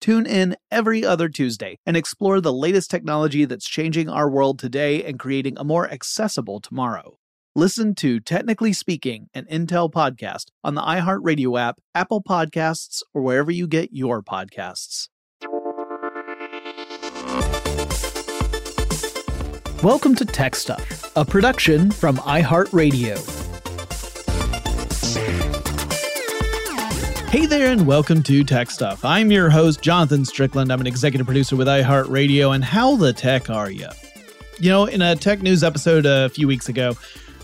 Tune in every other Tuesday and explore the latest technology that's changing our world today and creating a more accessible tomorrow. Listen to Technically Speaking, an Intel podcast on the iHeartRadio app, Apple Podcasts, or wherever you get your podcasts. Welcome to Tech Stuff, a production from iHeartRadio. Hey there, and welcome to Tech Stuff. I'm your host, Jonathan Strickland. I'm an executive producer with iHeartRadio, and how the tech are you? You know, in a tech news episode a few weeks ago,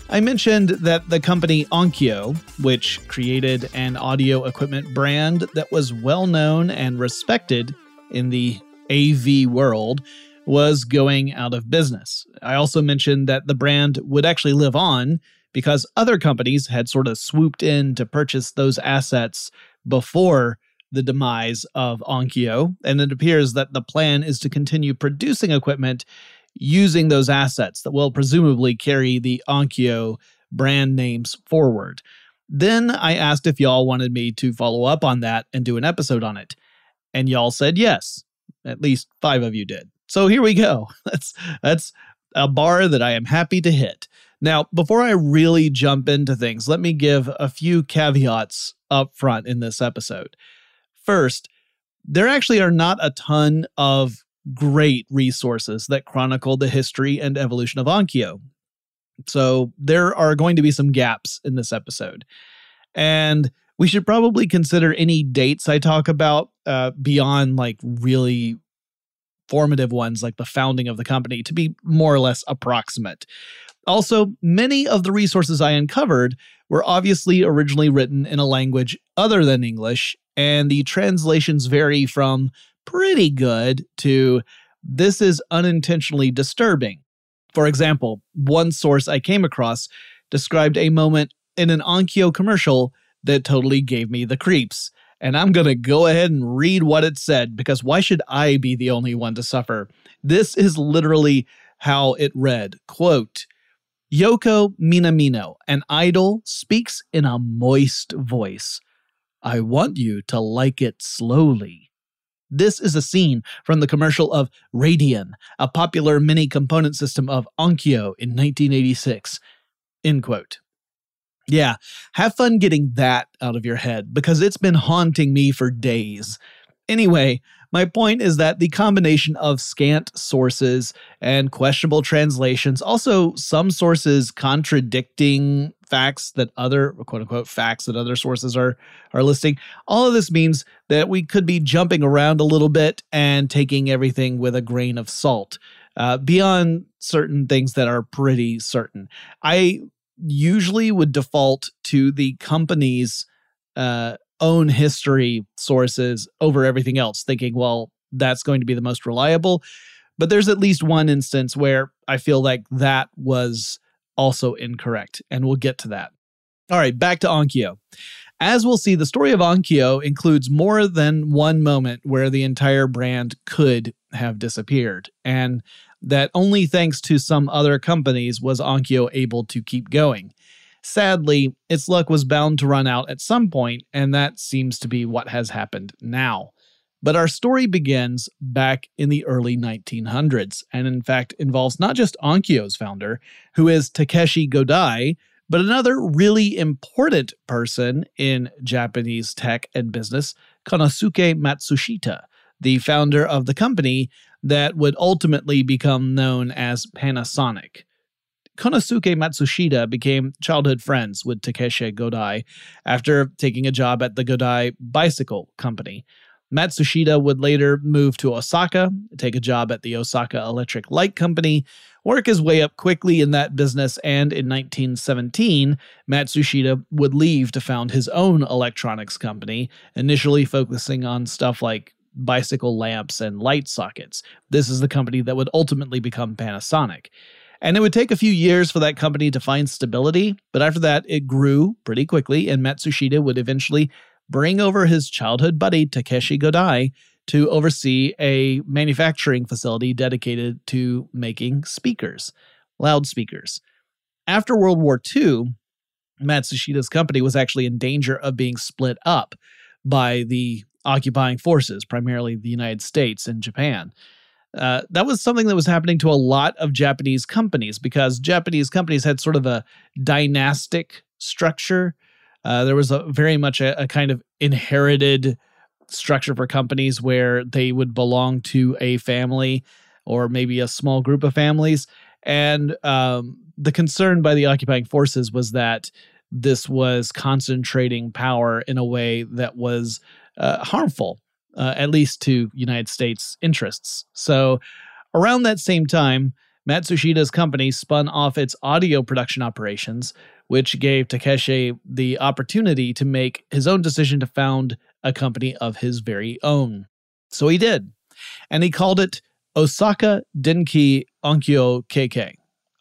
I mentioned that the company Onkyo, which created an audio equipment brand that was well known and respected in the AV world, was going out of business. I also mentioned that the brand would actually live on because other companies had sort of swooped in to purchase those assets before the demise of Onkyo. And it appears that the plan is to continue producing equipment using those assets that will presumably carry the Onkyo brand names forward. Then I asked if y'all wanted me to follow up on that and do an episode on it. And y'all said yes. At least five of you did. So here we go. That's that's a bar that I am happy to hit. Now, before I really jump into things, let me give a few caveats up front in this episode. First, there actually are not a ton of great resources that chronicle the history and evolution of Onkyo. So there are going to be some gaps in this episode. And we should probably consider any dates I talk about uh, beyond like really formative ones like the founding of the company to be more or less approximate. Also, many of the resources I uncovered were obviously originally written in a language other than English, and the translations vary from pretty good to this is unintentionally disturbing. For example, one source I came across described a moment in an Onkyo commercial that totally gave me the creeps. And I'm going to go ahead and read what it said because why should I be the only one to suffer? This is literally how it read. Quote, Yoko Minamino, an idol, speaks in a moist voice. I want you to like it slowly. This is a scene from the commercial of Radian, a popular mini component system of Onkyo in 1986. End quote. Yeah, have fun getting that out of your head because it's been haunting me for days. Anyway, my point is that the combination of scant sources and questionable translations, also some sources contradicting facts that other quote unquote facts that other sources are are listing, all of this means that we could be jumping around a little bit and taking everything with a grain of salt. Uh, beyond certain things that are pretty certain. I usually would default to the company's uh, own history sources over everything else, thinking, well, that's going to be the most reliable. But there's at least one instance where I feel like that was also incorrect, and we'll get to that. All right, back to Onkyo. As we'll see, the story of Onkyo includes more than one moment where the entire brand could have disappeared, and that only thanks to some other companies was Onkyo able to keep going. Sadly, its luck was bound to run out at some point, and that seems to be what has happened now. But our story begins back in the early 1900s, and in fact involves not just Onkyo's founder, who is Takeshi Godai, but another really important person in Japanese tech and business, Konosuke Matsushita, the founder of the company that would ultimately become known as Panasonic. Konosuke Matsushita became childhood friends with Takeshi Godai after taking a job at the Godai Bicycle Company. Matsushita would later move to Osaka, take a job at the Osaka Electric Light Company, work his way up quickly in that business, and in 1917, Matsushita would leave to found his own electronics company, initially focusing on stuff like bicycle lamps and light sockets. This is the company that would ultimately become Panasonic. And it would take a few years for that company to find stability, but after that, it grew pretty quickly, and Matsushita would eventually bring over his childhood buddy, Takeshi Godai, to oversee a manufacturing facility dedicated to making speakers, loudspeakers. After World War II, Matsushita's company was actually in danger of being split up by the occupying forces, primarily the United States and Japan. Uh, that was something that was happening to a lot of Japanese companies because Japanese companies had sort of a dynastic structure. Uh, there was a very much a, a, kind of inherited structure for companies where they would belong to a family or maybe a small group of families. And um, the concern by the occupying forces was that this was concentrating power in a way that was uh, harmful uh, at least to United States interests. So, around that same time, Matsushita's company spun off its audio production operations, which gave Takeshi the opportunity to make his own decision to found a company of his very own. So he did. And he called it Osaka Denki Onkyo KK.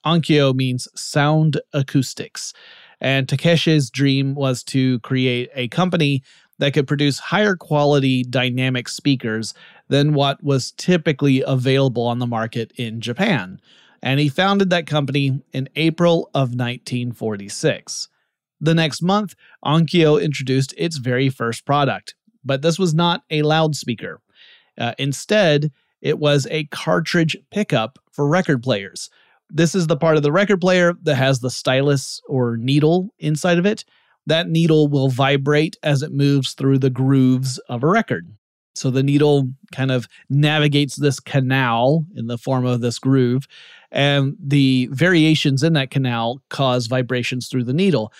Onkyo means sound acoustics. And Takeshi's dream was to create a company that could produce higher quality dynamic speakers than what was typically available on the market in Japan. And he founded that company in April of 1946. The next month, Onkyo introduced its very first product, but this was not a loudspeaker. Uh, instead, it was a cartridge pickup for record players. This is the part of the record player that has the stylus or needle inside of it, that needle will vibrate as it moves through the grooves of a record. So the needle kind of navigates this canal in the form of this groove, and the variations in that canal cause vibrations through the needle.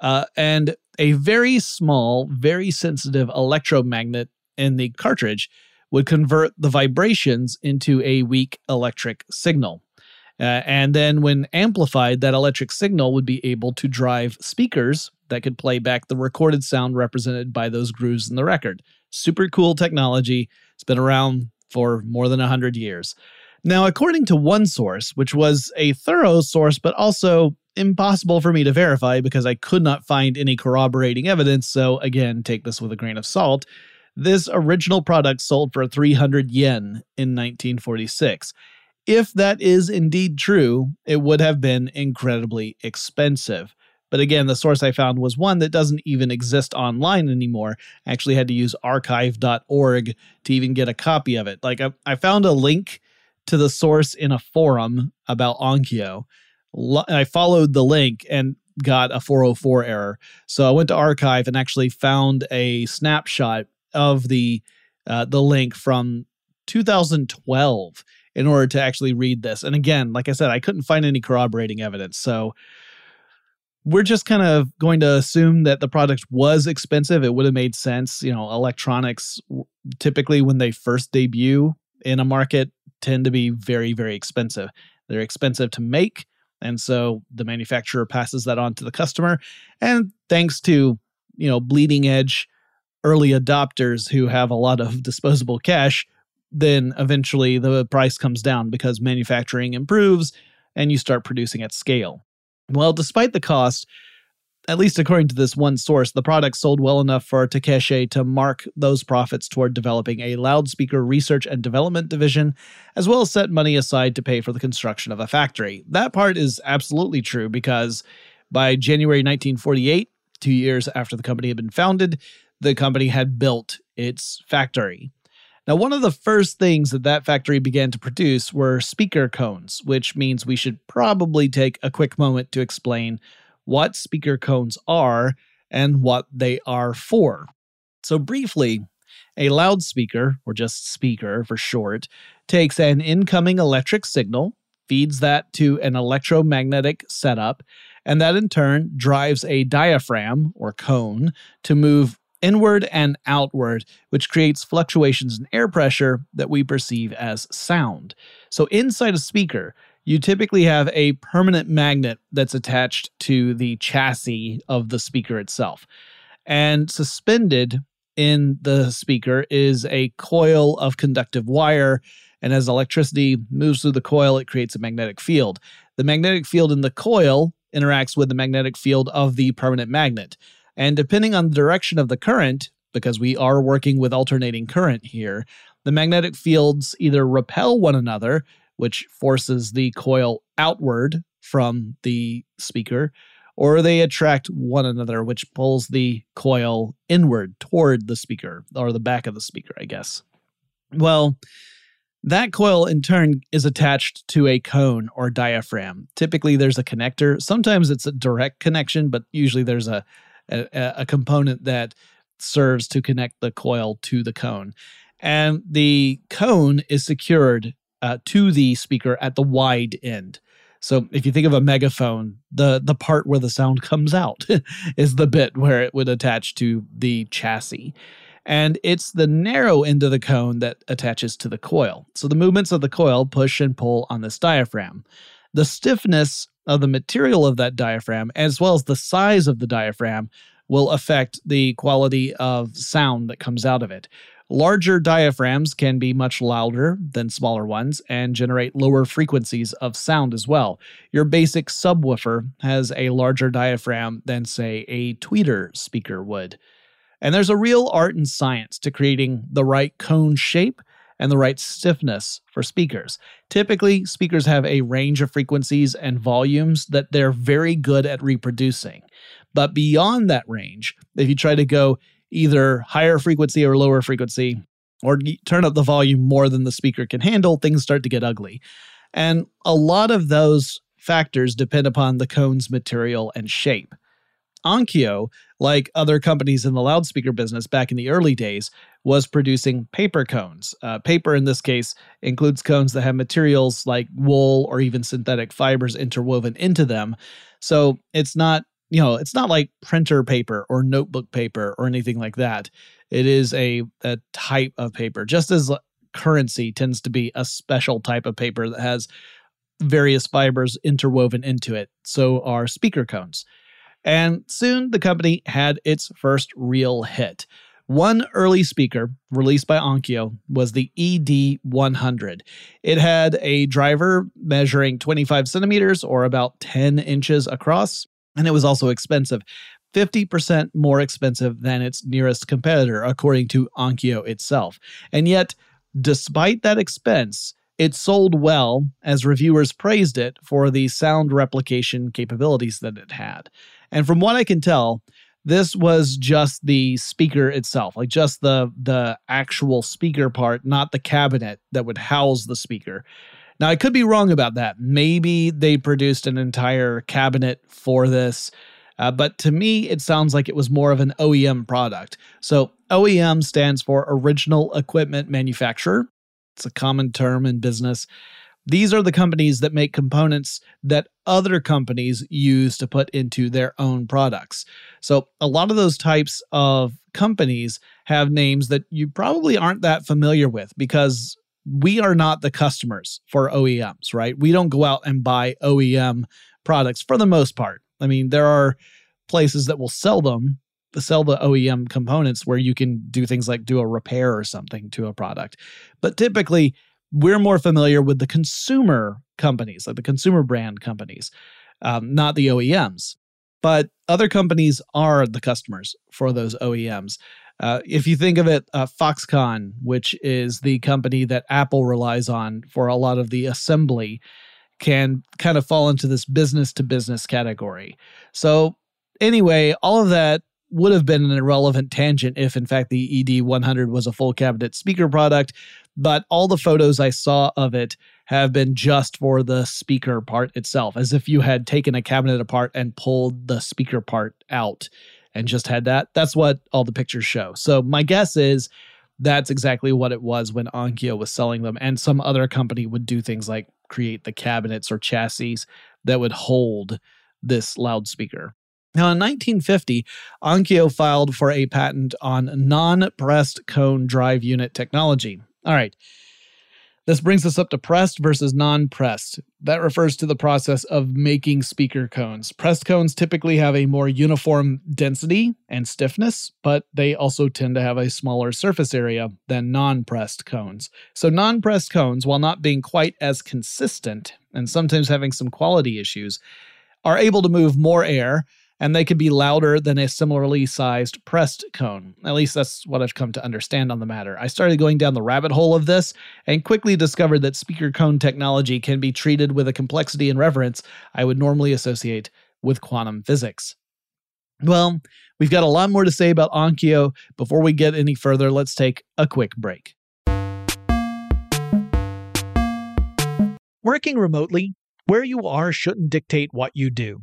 Uh, and a very small, very sensitive electromagnet in the cartridge would convert the vibrations into a weak electric signal. Uh, and then, when amplified, that electric signal would be able to drive speakers that could play back the recorded sound represented by those grooves in the record. Super cool technology. It's been around for more than 100 years. Now, according to one source, which was a thorough source, but also impossible for me to verify because I could not find any corroborating evidence, so again, take this with a grain of salt. This original product sold for 300 yen in 1946 if that is indeed true, it would have been incredibly expensive. But again, the source I found was one that doesn't even exist online anymore. I actually had to use archive.org to even get a copy of it. Like, I, I found a link to the source in a forum about Onkyo. I followed the link, and got a 404 error. So I went to archive and actually found a snapshot of the uh, the link from 2012 in order to actually read this. And again, like I said, I couldn't find any corroborating evidence. So we're just kind of going to assume that the product was expensive. It would have made sense. You know, electronics typically when they first debut in a market tend to be very, very expensive. They're expensive to make. And so the manufacturer passes that on to the customer. And thanks to, you know, bleeding edge early adopters who have a lot of disposable cash, then eventually the price comes down because manufacturing improves and you start producing at scale. Well, despite the cost, at least according to this one source, the product sold well enough for Takeshi to mark those profits toward developing a loudspeaker research and development division, as well as set money aside to pay for the construction of a factory. That part is absolutely true because by January 1948, two years after the company had been founded, the company had built its factory. Now, one of the first things that that factory began to produce were speaker cones, which means we should probably take a quick moment to explain what speaker cones are and what they are for. So, briefly, a loudspeaker, or just speaker for short, takes an incoming electric signal, feeds that to an electromagnetic setup, and that in turn drives a diaphragm, or cone, to move inward and outward, which creates fluctuations in air pressure that we perceive as sound. So, inside a speaker, you typically have a permanent magnet that's attached to the chassis of the speaker itself. And suspended in the speaker is a coil of conductive wire. And as electricity moves through the coil, it creates a magnetic field. The magnetic field in the coil interacts with the magnetic field of the permanent magnet. And depending on the direction of the current, because we are working with alternating current here, the magnetic fields either repel one another, which forces the coil outward from the speaker, or they attract one another, which pulls the coil inward toward the speaker or the back of the speaker, I guess. Well, that coil in turn is attached to a cone or diaphragm. Typically, there's a connector. Sometimes it's a direct connection, but usually there's a, a, a component that serves to connect the coil to the cone. And the cone is secured uh, to the speaker at the wide end. So if you think of a megaphone, the the part where the sound comes out is the bit where it would attach to the chassis. And it's the narrow end of the cone that attaches to the coil. So the movements of the coil push and pull on this diaphragm. The stiffness of the material of that diaphragm, as well as the size of the diaphragm, will affect the quality of sound that comes out of it. Larger diaphragms can be much louder than smaller ones and generate lower frequencies of sound as well. Your basic subwoofer has a larger diaphragm than, say, a tweeter speaker would. And there's a real art and science to creating the right cone shape and the right stiffness for speakers. Typically, speakers have a range of frequencies and volumes that they're very good at reproducing. But beyond that range, if you try to go either higher frequency or lower frequency, or turn up the volume more than the speaker can handle, things start to get ugly. And a lot of those factors depend upon the cone's material and shape. Onkyo, like other companies in the loudspeaker business back in the early days, was producing paper cones. Uh, paper, in this case, includes cones that have materials like wool or even synthetic fibers interwoven into them. So it's not you know, it's not like printer paper or notebook paper or anything like that. It is a, a type of paper, just as currency tends to be a special type of paper that has various fibers interwoven into it. So are speaker cones. And soon the company had its first real hit. One early speaker released by Onkyo was the ED100. It had a driver measuring 25 centimeters or about 10 inches across and it was also expensive. 50% more expensive than its nearest competitor, according to Onkyo itself. And yet, despite that expense, it sold well as reviewers praised it for the sound replication capabilities that it had. And from what I can tell, this was just the speaker itself, like just the the actual speaker part, not the cabinet that would house the speaker. Now, I could be wrong about that. Maybe they produced an entire cabinet for this. Uh, but to me, it sounds like it was more of an OEM product. So, OEM stands for Original Equipment Manufacturer. It's a common term in business. These are the companies that make components that other companies use to put into their own products. So, a lot of those types of companies have names that you probably aren't that familiar with because we are not the customers for OEMs, right? We don't go out and buy OEM products for the most part. I mean, there are places that will sell them, sell the OEM components where you can do things like do a repair or something to a product. But typically, we're more familiar with the consumer companies, like the consumer brand companies, um, not the OEMs. But other companies are the customers for those OEMs. Uh, if you think of it, uh, Foxconn, which is the company that Apple relies on for a lot of the assembly, can kind of fall into this business to business category. So, anyway, all of that would have been an irrelevant tangent if, in fact, the ED100 was a full cabinet speaker product. But all the photos I saw of it have been just for the speaker part itself, as if you had taken a cabinet apart and pulled the speaker part out and just had that. That's what all the pictures show. So my guess is that's exactly what it was when Onkyo was selling them. And some other company would do things like create the cabinets or chassis that would hold this loudspeaker. Now, in 1950, Onkyo filed for a patent on non pressed cone drive unit technology. All right. This brings us up to pressed versus non pressed. That refers to the process of making speaker cones. Pressed cones typically have a more uniform density and stiffness, but they also tend to have a smaller surface area than non pressed cones. So, non pressed cones, while not being quite as consistent and sometimes having some quality issues, are able to move more air and they can be louder than a similarly sized pressed cone. At least that's what I've come to understand on the matter. I started going down the rabbit hole of this and quickly discovered that speaker cone technology can be treated with a complexity and reverence I would normally associate with quantum physics. Well, we've got a lot more to say about Onkyo. Before we get any further, let's take a quick break. Working remotely, where you are shouldn't dictate what you do.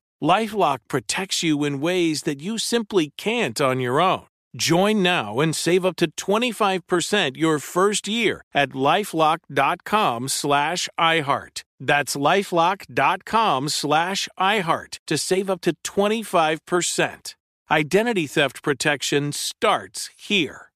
Lifelock protects you in ways that you simply can't on your own. Join now and save up to 25% your first year at lifelock.com slash iHeart. That's lifelock.com slash iHeart to save up to 25%. Identity theft protection starts here.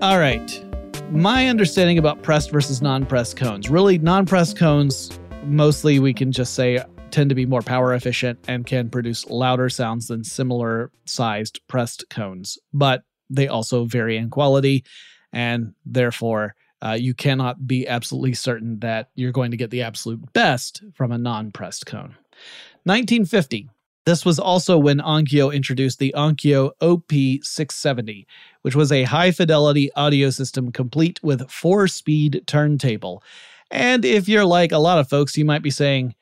All right. My understanding about pressed versus non pressed cones really, non pressed cones, mostly we can just say tend to be more power efficient and can produce louder sounds than similar sized pressed cones, but they also vary in quality and therefore uh, you cannot be absolutely certain that you're going to get the absolute best from a non pressed cone. 1950. This was also when Onkyo introduced the Onkyo OP670, which was a high fidelity audio system complete with four speed turntable. And if you're like a lot of folks, you might be saying,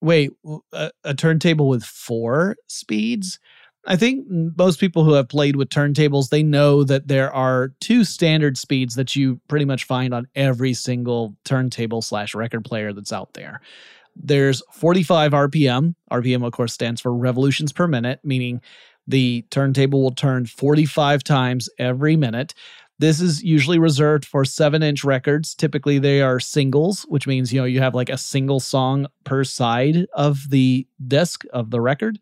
wait, a, a turntable with four speeds? I think most people who have played with turntables, they know that there are two standard speeds that you pretty much find on every single turntable slash record player that's out there. There's 45 RPM. RPM, of course, stands for revolutions per minute, meaning the turntable will turn 45 times every minute. This is usually reserved for seven inch records. Typically, they are singles, which means you know you have like a single song per side of the disc of the record.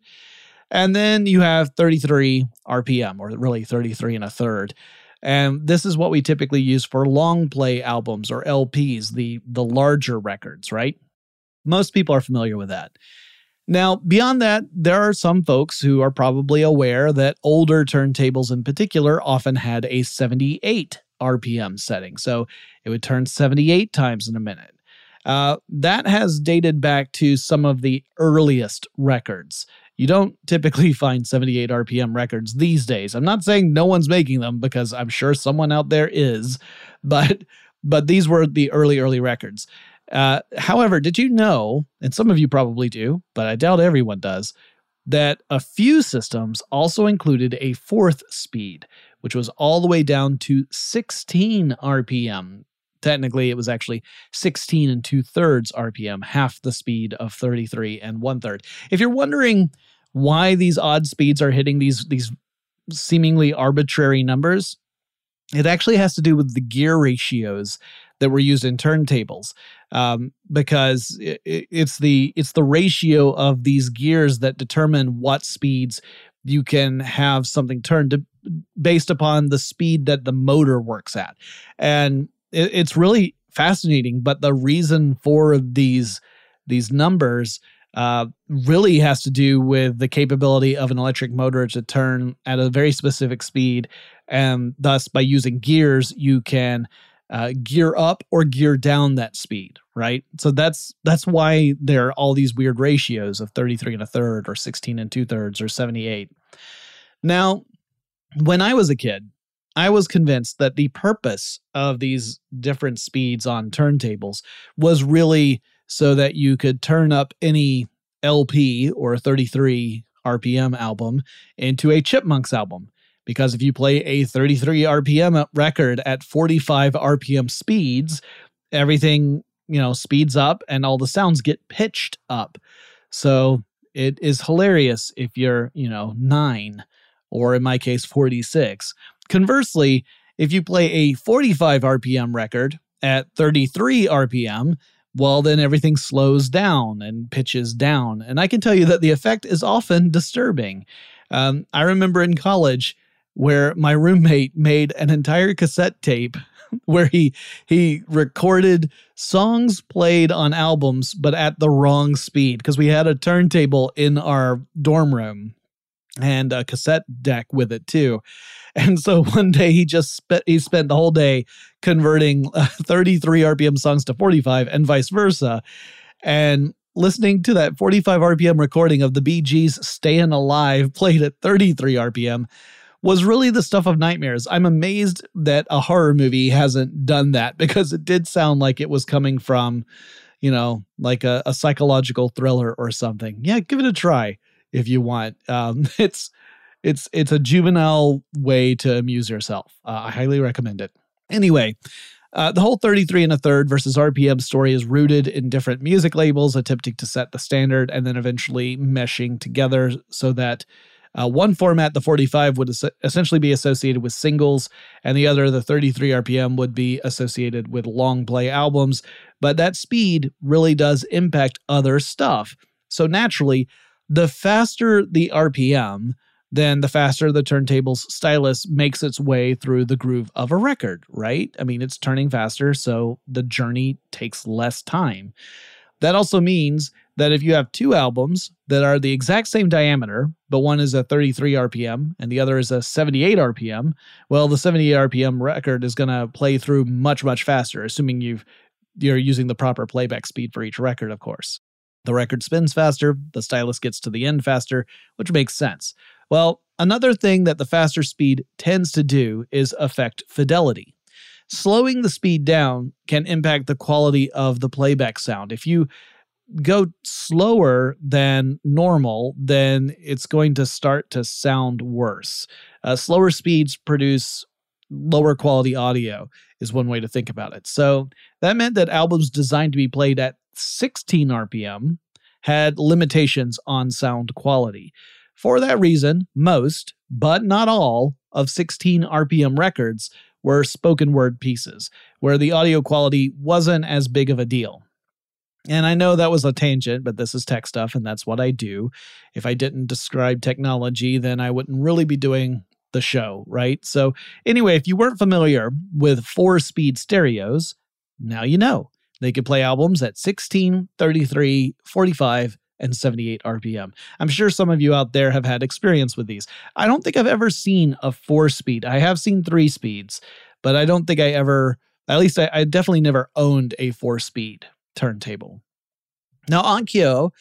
And then you have 33 RPM, or really 33 and a third. And this is what we typically use for long play albums or LPs, the, the larger records, right? Most people are familiar with that. Now, beyond that, there are some folks who are probably aware that older turntables in particular often had a 78 RPM setting. So it would turn 78 times in a minute. Uh, that has dated back to some of the earliest records. You don't typically find 78 RPM records these days. I'm not saying no one's making them because I'm sure someone out there is, but but these were the early early records. Uh, however, did you know, and some of you probably do, but I doubt everyone does, that a few systems also included a fourth speed, which was all the way down to 16 RPM. Technically, it was actually 16 and two thirds RPM, half the speed of 33 and one third. If you're wondering why these odd speeds are hitting these these seemingly arbitrary numbers, it actually has to do with the gear ratios that were used in turntables um, because it, it's the it's the ratio of these gears that determine what speeds you can have something turned to, based upon the speed that the motor works at. And it, it's really fascinating but the reason for these these numbers uh, really has to do with the capability of an electric motor to turn at a very specific speed and thus by using gears you can uh, gear up or gear down that speed, right? So that's that's why there are all these weird ratios of 33 and a third or 16 and two thirds or 78. Now, when I was a kid, I was convinced that the purpose of these different speeds on turntables was really so that you could turn up any LP or 33 RPM album into a Chipmunks album because if you play a 33 RPM record at 45 RPM speeds, everything, you know, speeds up and all the sounds get pitched up. So it is hilarious if you're, you know, 9 or in my case 46. Conversely, if you play a 45 RPM record at 33 RPM, well, then everything slows down and pitches down. And I can tell you that the effect is often disturbing. Um, I remember in college, where my roommate made an entire cassette tape where he he recorded songs played on albums but at the wrong speed because we had a turntable in our dorm room and a cassette deck with it too. And so one day he just spent he spent the whole day converting uh, 33 RPM songs to 45 and vice versa. And listening to that 45 RPM recording of the Bee Gees' Staying Alive played at 33 RPM was really the stuff of nightmares. I'm amazed that a horror movie hasn't done that because it did sound like it was coming from, you know, like a, a psychological thriller or something. Yeah, give it a try if you want. Um, it's it's it's a juvenile way to amuse yourself. Uh, I highly recommend it. Anyway, uh, the whole 33 and a third versus RPM story is rooted in different music labels attempting to set the standard and then eventually meshing together so that uh, one format, the 45, would es- essentially be associated with singles, and the other, the 33 RPM, would be associated with long play albums. But that speed really does impact other stuff. So naturally, the faster the RPM, then the faster the turntable's stylus makes its way through the groove of a record, right? I mean, it's turning faster, so the journey takes less time. That also means that if you have two albums that are the exact same diameter, but one is a 33 RPM and the other is a 78 RPM, well, the 78 RPM record is going to play through much, much faster, assuming you've you're using the proper playback speed for each record, of course. The record spins faster, the stylus gets to the end faster, which makes sense. Well, another thing that the faster speed tends to do is affect fidelity. Slowing the speed down can impact the quality of the playback sound. If you go slower than normal, then it's going to start to sound worse. Uh, slower speeds produce lower quality audio, is one way to think about it. So that meant that albums designed to be played at 16 RPM had limitations on sound quality. For that reason, most, but not all, of 16 RPM records were spoken word pieces, where the audio quality wasn't as big of a deal. And I know that was a tangent, but this is tech stuff, and that's what I do. If I didn't describe technology, then I wouldn't really be doing the show, right? So, anyway, if you weren't familiar with four speed stereos, now you know. They could play albums at 16, 33, 45, and 78 RPM. I'm sure some of you out there have had experience with these. I don't think I've ever seen a four speed. I have seen three speeds, but I don't think I ever, at least I, I definitely never owned a four speed turntable. Now, Onkyo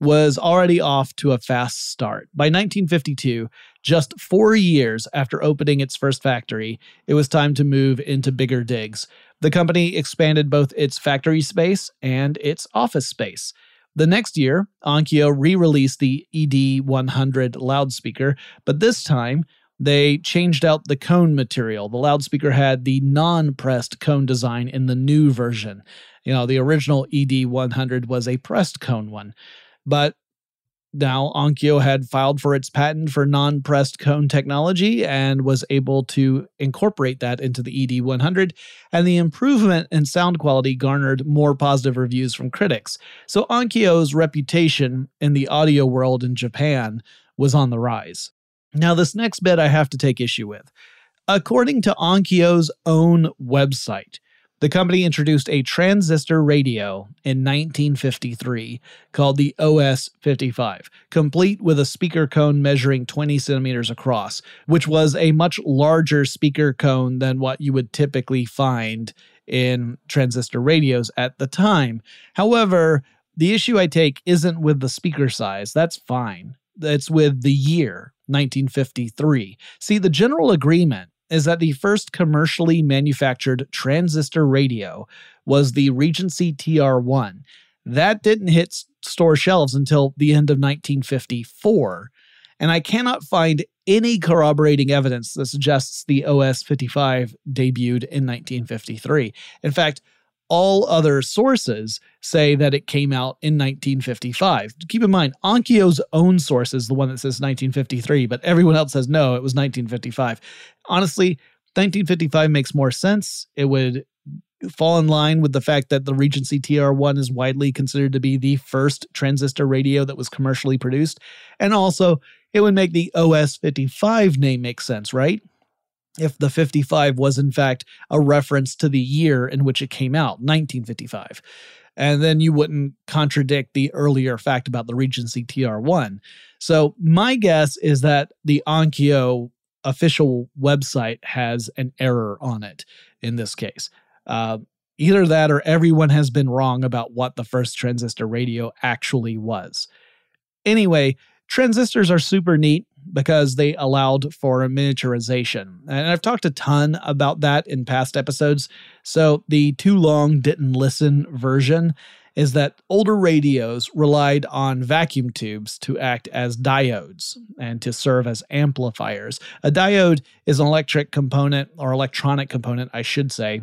was already off to a fast start. By 1952, just four years after opening its first factory, it was time to move into bigger digs. The company expanded both its factory space and its office space. The next year, Onkyo re released the ED100 loudspeaker, but this time they changed out the cone material. The loudspeaker had the non pressed cone design in the new version. You know, the original ED100 was a pressed cone one. But now Onkyo had filed for its patent for non-pressed cone technology and was able to incorporate that into the ED100 and the improvement in sound quality garnered more positive reviews from critics. So Onkyo's reputation in the audio world in Japan was on the rise. Now this next bit I have to take issue with. According to Onkyo's own website, the company introduced a transistor radio in 1953 called the OS 55, complete with a speaker cone measuring 20 centimeters across, which was a much larger speaker cone than what you would typically find in transistor radios at the time. However, the issue I take isn't with the speaker size, that's fine. It's with the year, 1953. See, the general agreement is that the first commercially manufactured transistor radio was the Regency TR1. That didn't hit store shelves until the end of 1954, and I cannot find any corroborating evidence that suggests the OS 55 debuted in 1953. In fact, all other sources say that it came out in 1955. Keep in mind, Onkyo's own source is the one that says 1953, but everyone else says no, it was 1955. Honestly, 1955 makes more sense. It would fall in line with the fact that the Regency TR1 is widely considered to be the first transistor radio that was commercially produced. And also, it would make the OS 55 name make sense, right? If the 55 was in fact a reference to the year in which it came out, 1955. And then you wouldn't contradict the earlier fact about the Regency TR1. So my guess is that the Onkyo official website has an error on it in this case. Uh, either that or everyone has been wrong about what the first transistor radio actually was. Anyway, transistors are super neat because they allowed for miniaturization. And I've talked a ton about that in past episodes. So the too long didn't listen version is that older radios relied on vacuum tubes to act as diodes and to serve as amplifiers. A diode is an electric component or electronic component, I should say,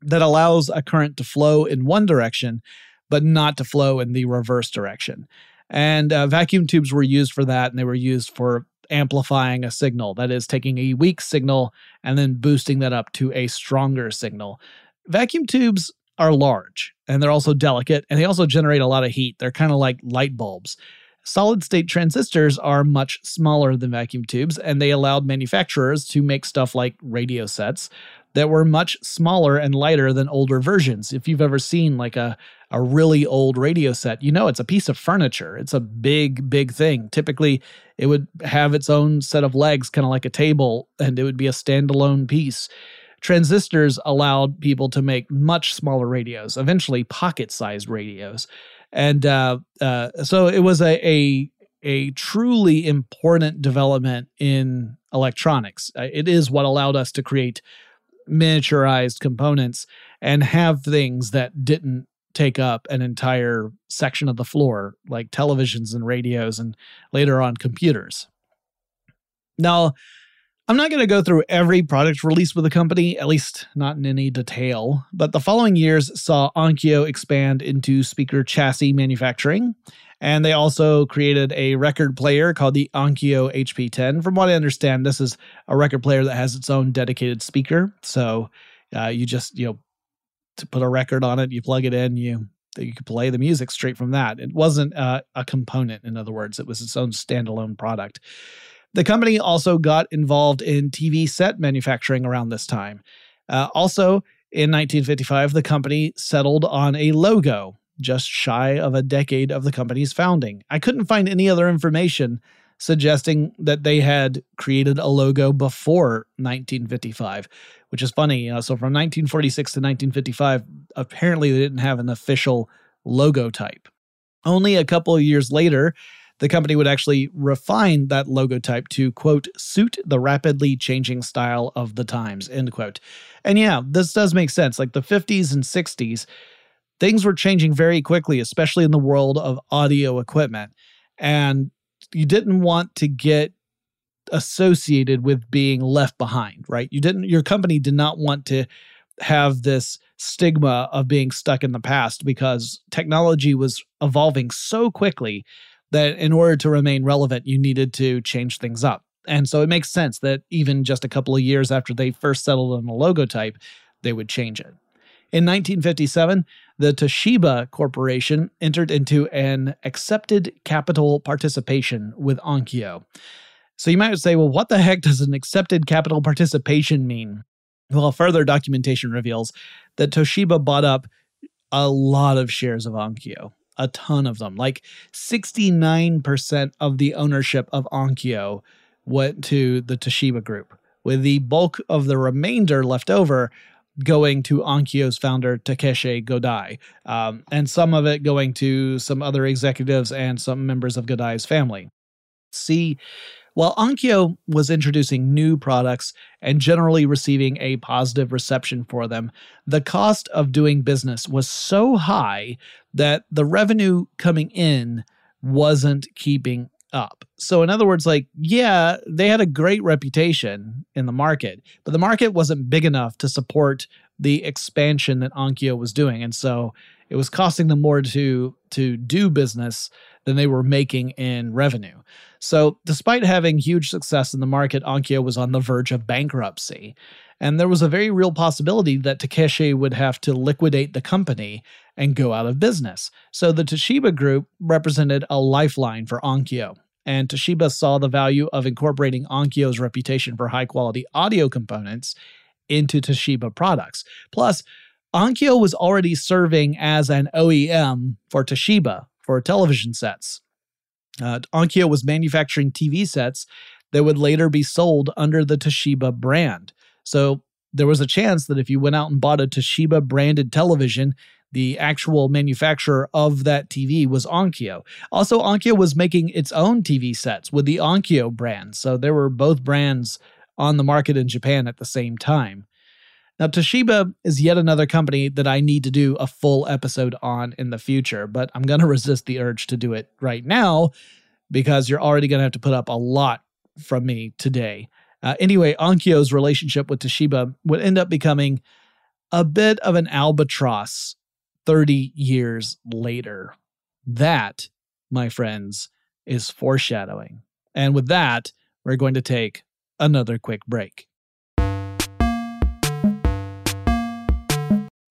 that allows a current to flow in one direction, but not to flow in the reverse direction. And uh, vacuum tubes were used for that, and they were used for amplifying a signal. That is, taking a weak signal and then boosting that up to a stronger signal. Vacuum tubes are large and they're also delicate, and they also generate a lot of heat. They're kind of like light bulbs. Solid state transistors are much smaller than vacuum tubes, and they allowed manufacturers to make stuff like radio sets that were much smaller and lighter than older versions. If you've ever seen like a, a really old radio set, you know it's a piece of furniture. It's a big, big thing. Typically, it would have its own set of legs, kind of like a table, and it would be a standalone piece. Transistors allowed people to make much smaller radios, eventually pocket sized radios. And uh, uh, so it was a, a a truly important development in electronics. It is what allowed us to create miniaturized components and have things that didn't take up an entire section of the floor, like televisions and radios, and later on computers. Now, I'm not going to go through every product released with the company, at least not in any detail, but the following years saw Onkyo expand into speaker chassis manufacturing and they also created a record player called the Onkyo HP10. From what I understand, this is a record player that has its own dedicated speaker. So uh, you just, you know, to put a record on it, you plug it in, you you could play the music straight from that. It wasn't uh, a component, in other words, it was its own standalone product. The company also got involved in TV set manufacturing around this time. Uh, also, in 1955, the company settled on a logo just shy of a decade of the company's founding. I couldn't find any other information suggesting that they had created a logo before 1955, which is funny. So from 1946 to 1955, apparently they didn't have an official logo type. Only a couple of years later, the company would actually refine that logo type to quote suit the rapidly changing style of the times end quote and yeah this does make sense like the 50s and 60s things were changing very quickly, especially in the world of audio equipment. And you didn't want to get associated with being left behind, right? You didn't, your company did not want to have this stigma of being stuck in the past because technology was evolving so quickly that in order to remain relevant, you needed to change things up. And so it makes sense that even just a couple of years after they first settled on the logo type, they would change it. In 1957, the Toshiba Corporation entered into an accepted capital participation with Onkyo. So you might say, well, what the heck does an accepted capital participation mean? Well, further documentation reveals that Toshiba bought up a lot of shares of Onkyo, a ton of them. Like 69% of the ownership of Onkyo went to the Toshiba group, with the bulk of the remainder left over going to Onkyo's founder Takeshi Godai, um, and some of it going to some other executives and some members of Godai's family. See, while Onkyo was introducing new products and generally receiving a positive reception for them, the cost of doing business was so high that the revenue coming in wasn't keeping up. So, in other words, like, yeah, they had a great reputation in the market, but the market wasn't big enough to support the expansion that Onkyo was doing. And so it was costing them more to to do business than they were making in revenue. So, despite having huge success in the market, Onkyo was on the verge of bankruptcy. And there was a very real possibility that Takeshi would have to liquidate the company and go out of business. So, the Toshiba group represented a lifeline for Onkyo. and Toshiba saw the value of incorporating Onkyo's reputation for high quality audio components into Toshiba products. Plus, Onkyo was already serving as an OEM for Toshiba for television sets. Uh, Onkyo was manufacturing TV sets that would later be sold under the Toshiba brand. So there was a chance that if you went out and bought a Toshiba branded television, the actual manufacturer of that TV was Onkyo. Also, Onkyo was making its own TV sets with the Onkyo brand. So there were both brands on the market in Japan at the same time. Now, Toshiba is yet another company that I need to do a full episode on in the future, but I'm going to resist the urge to do it right now because you're already going to have to put up a lot from me today. Uh, anyway, Onkyo's relationship with Toshiba would end up becoming a bit of an albatross 30 years later. That, my friends, is foreshadowing. And with that, we're going to take another quick break.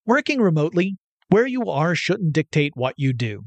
Working remotely, where you are shouldn't dictate what you do.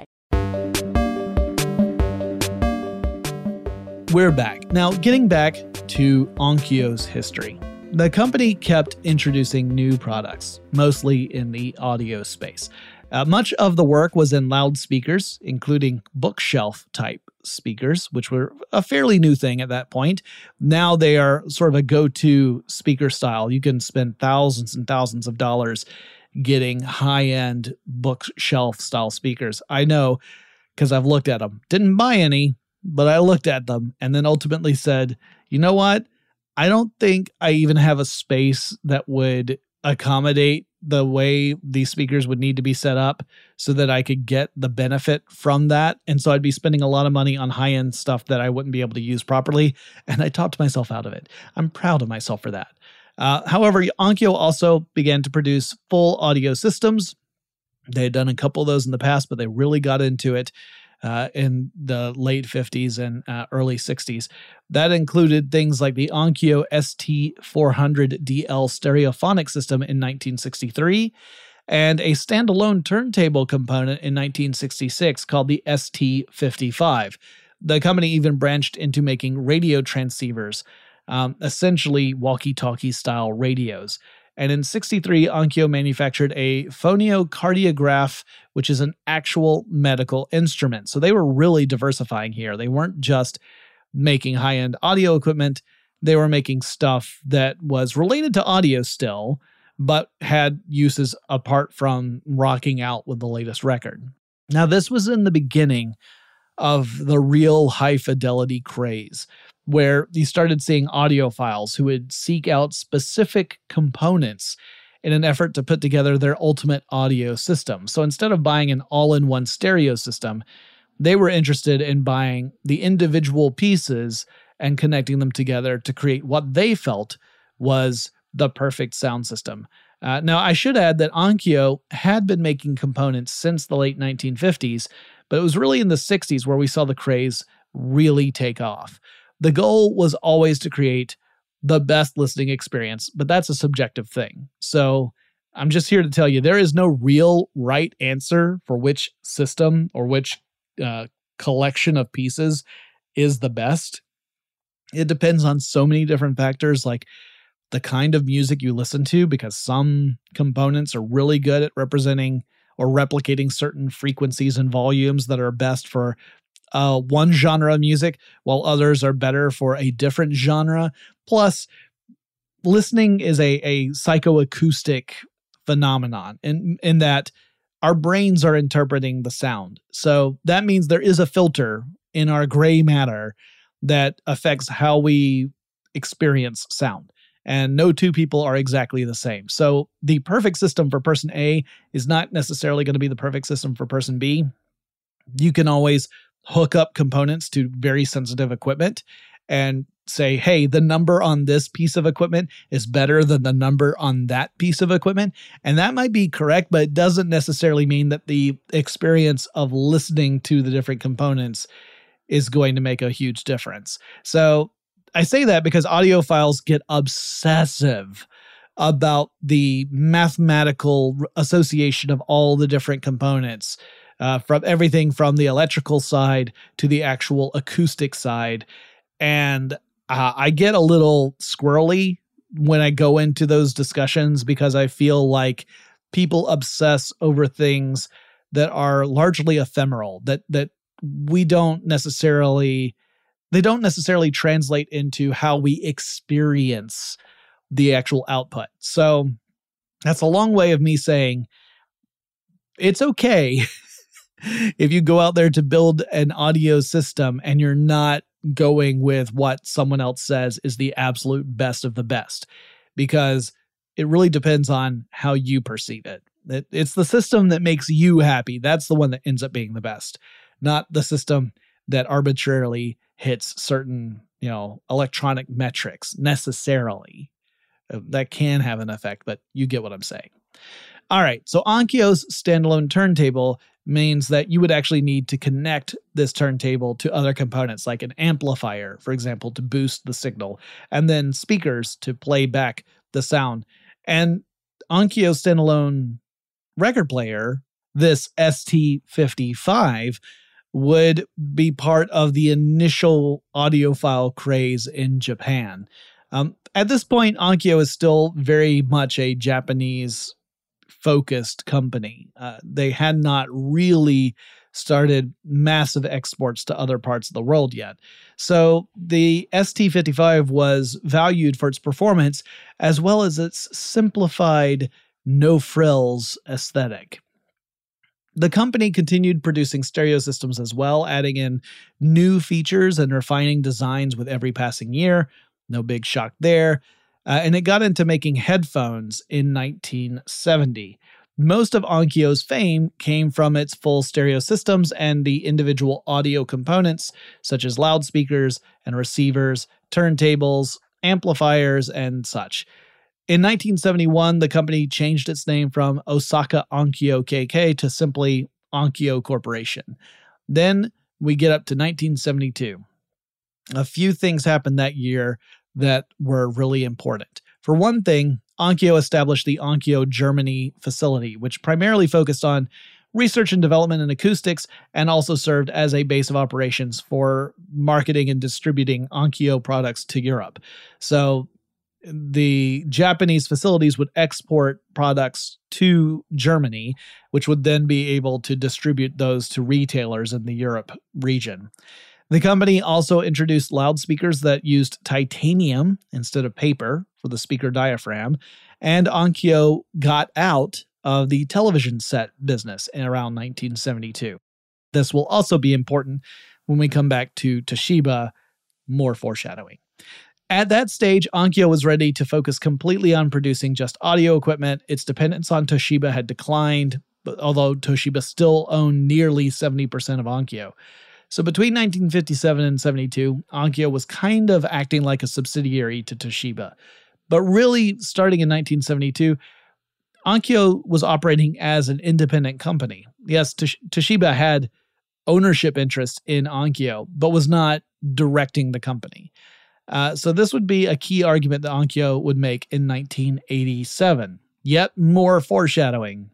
We're back. Now, getting back to Onkyo's history. The company kept introducing new products, mostly in the audio space. Uh, much of the work was in loudspeakers, including bookshelf type speakers, which were a fairly new thing at that point. Now they are sort of a go to speaker style. You can spend thousands and thousands of dollars getting high end bookshelf style speakers. I know because I've looked at them. Didn't buy any, but I looked at them and then ultimately said, you know what? I don't think I even have a space that would accommodate the way these speakers would need to be set up so that I could get the benefit from that. And so I'd be spending a lot of money on high end stuff that I wouldn't be able to use properly. And I talked myself out of it. I'm proud of myself for that. Uh, however, Onkyo also began to produce full audio systems. They had done a couple of those in the past, but they really got into it uh, in the late 50s and uh, early 60s. That included things like the Onkyo ST400DL stereophonic system in 1963 and a standalone turntable component in 1966 called the ST55. The company even branched into making radio transceivers, um, essentially walkie talkie style radios. And in 63, Onkyo manufactured a phonocardiograph, which is an actual medical instrument. So they were really diversifying here. They weren't just making high end audio equipment, they were making stuff that was related to audio still, but had uses apart from rocking out with the latest record. Now, this was in the beginning of the real high fidelity craze where you started seeing audiophiles who would seek out specific components in an effort to put together their ultimate audio system. So instead of buying an all in one stereo system, they were interested in buying the individual pieces and connecting them together to create what they felt was the perfect sound system. Uh, now, I should add that Onkyo had been making components since the late 1950s, but it was really in the 60s where we saw the craze really take off. The goal was always to create the best listening experience, but that's a subjective thing. So I'm just here to tell you there is no real right answer for which system or which uh, collection of pieces is the best. It depends on so many different factors like the kind of music you listen to, because some components are really good at representing or replicating certain frequencies and volumes that are best for uh, one genre of music, while others are better for a different genre. Plus, listening is a, a psychoacoustic phenomenon in, in that our brains are interpreting the sound. So that means there is a filter in our gray matter that affects how we experience sound. And no two people are exactly the same. So the perfect system for person A is not necessarily going to be the perfect system for person B. You can always hook up components to very sensitive equipment and say, hey, the number on this piece of equipment is better than the number on that piece of equipment. And that might be correct, but it doesn't necessarily mean that the experience of listening to the different components is going to make a huge difference. So I say that because audiophiles get obsessive about the mathematical association of all the different components uh, from everything from the electrical side to the actual acoustic side. And uh, I get a little squirrely when I go into those discussions because I feel like people obsess over things that are largely ephemeral that that we don't necessarily they don't necessarily translate into how we experience the actual output. So that's a long way of me saying it's okay if you go out there to build an audio system and you're not going with what someone else says is the absolute best of the best, because it really depends on how you perceive it. It's the system that makes you happy. That's the one that ends up being the best, not the system that arbitrarily hits certain, you know, electronic metrics necessarily. Uh, that can have an effect, but you get what I'm saying. All right, so Onkyo's standalone turntable means that you would actually need to connect this turntable to other components like an amplifier, for example, to boost the signal, and then speakers to play back the sound. And Onkyo standalone record player, this ST55, would be part of the initial audiophile craze in Japan. Um, at this point, Onkyo is still very much a Japanese focused company. Uh, they had not really started massive exports to other parts of the world yet. So the ST55 was valued for its performance as well as its simplified, no frills aesthetic. The company continued producing stereo systems as well, adding in new features and refining designs with every passing year. No big shock there uh, and it got into making headphones in 1970. Most of Onkyo's fame came from its full stereo systems and the individual audio components, such as loudspeakers and receivers, turntables, amplifiers, and such. In 1971, the company changed its name from Osaka Onkyo KK to simply Onkyo Corporation. Then we get up to 1972. A few things happened that year that were really important. For one thing, Onkyo established the Onkyo Germany facility, which primarily focused on research and development in acoustics and also served as a base of operations for marketing and distributing Onkyo products to Europe. So the Japanese facilities would export products to Germany, which would then be able to distribute those to retailers in the Europe region. The company also introduced loudspeakers that used titanium instead of paper for the speaker diaphragm, and Onkyo got out of the television set business in around 1972. This will also be important when we come back to Toshiba, more foreshadowing. At that stage, Onkyo was ready to focus completely on producing just audio equipment. Its dependence on Toshiba had declined, although Toshiba still owned nearly 70% of Onkyo. So between 1957 and 72, Onkyo was kind of acting like a subsidiary to Toshiba. But really, starting in 1972, Onkyo was operating as an independent company. Yes, Toshiba had ownership interest in Onkyo, but was not directing the company. Uh, so this would be a key argument that Onkyo would make in 1987. Yet more foreshadowing.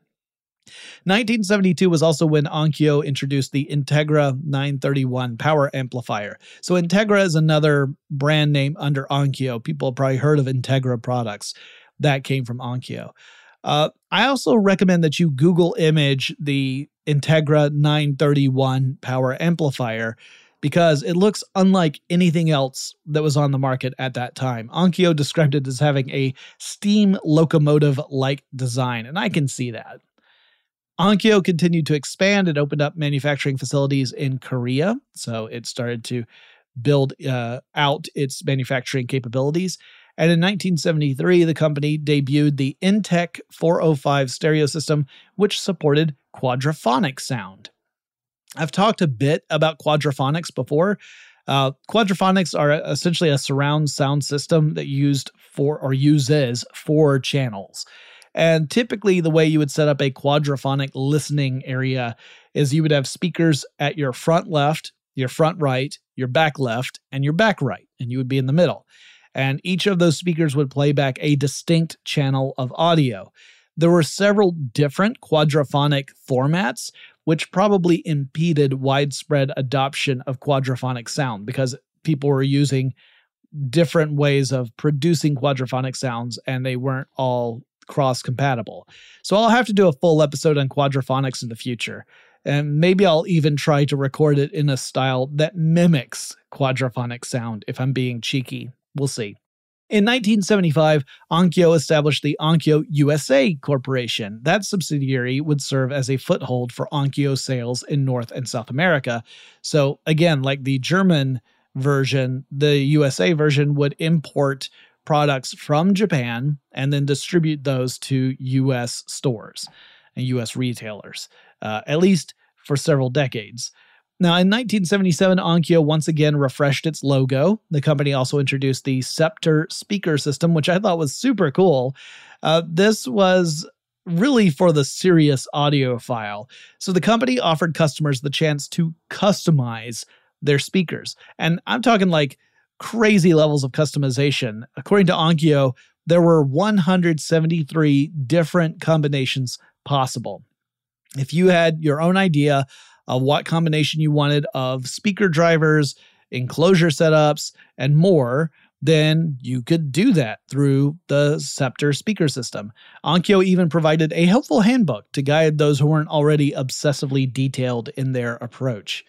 1972 was also when Onkyo introduced the Integra 931 power amplifier. So Integra is another brand name under Onkyo. People have probably heard of Integra products. That came from Onkyo. Uh, I also recommend that you Google image the Integra 931 power amplifier because it looks unlike anything else that was on the market at that time. Onkyo described it as having a steam locomotive like design, and I can see that. Onkyo continued to expand and opened up manufacturing facilities in Korea, so it started to build uh, out its manufacturing capabilities. And in 1973, the company debuted the Intec 405 stereo system, which supported quadraphonic sound. I've talked a bit about quadraphonics before. Uh, quadraphonics are essentially a surround sound system that used for or uses four channels. And typically, the way you would set up a quadraphonic listening area is you would have speakers at your front left, your front right, your back left, and your back right, and you would be in the middle. And each of those speakers would play back a distinct channel of audio. There were several different quadraphonic formats, which probably impeded widespread adoption of quadraphonic sound because people were using different ways of producing quadraphonic sounds and they weren't all cross compatible. So I'll have to do a full episode on quadraphonics in the future. And maybe I'll even try to record it in a style that mimics quadraphonic sound if I'm being cheeky. We'll see. In 1975, Onkyo established the Onkyo USA Corporation. That subsidiary would serve as a foothold for Onkyo sales in North and South America. So, again, like the German version, the USA version would import products from Japan and then distribute those to US stores and US retailers, uh, at least for several decades. Now, in 1977, Onkyo once again refreshed its logo. The company also introduced the Scepter speaker system, which I thought was super cool. Uh, this was really for the serious audiophile. So the company offered customers the chance to customize their speakers. And I'm talking like crazy levels of customization. According to Onkyo, there were 173 different combinations possible. If you had your own idea of what combination you wanted of speaker drivers, enclosure setups, and more, then you could do that through the Scepter speaker system. Onkyo even provided a helpful handbook to guide those who weren't already obsessively detailed in their approach.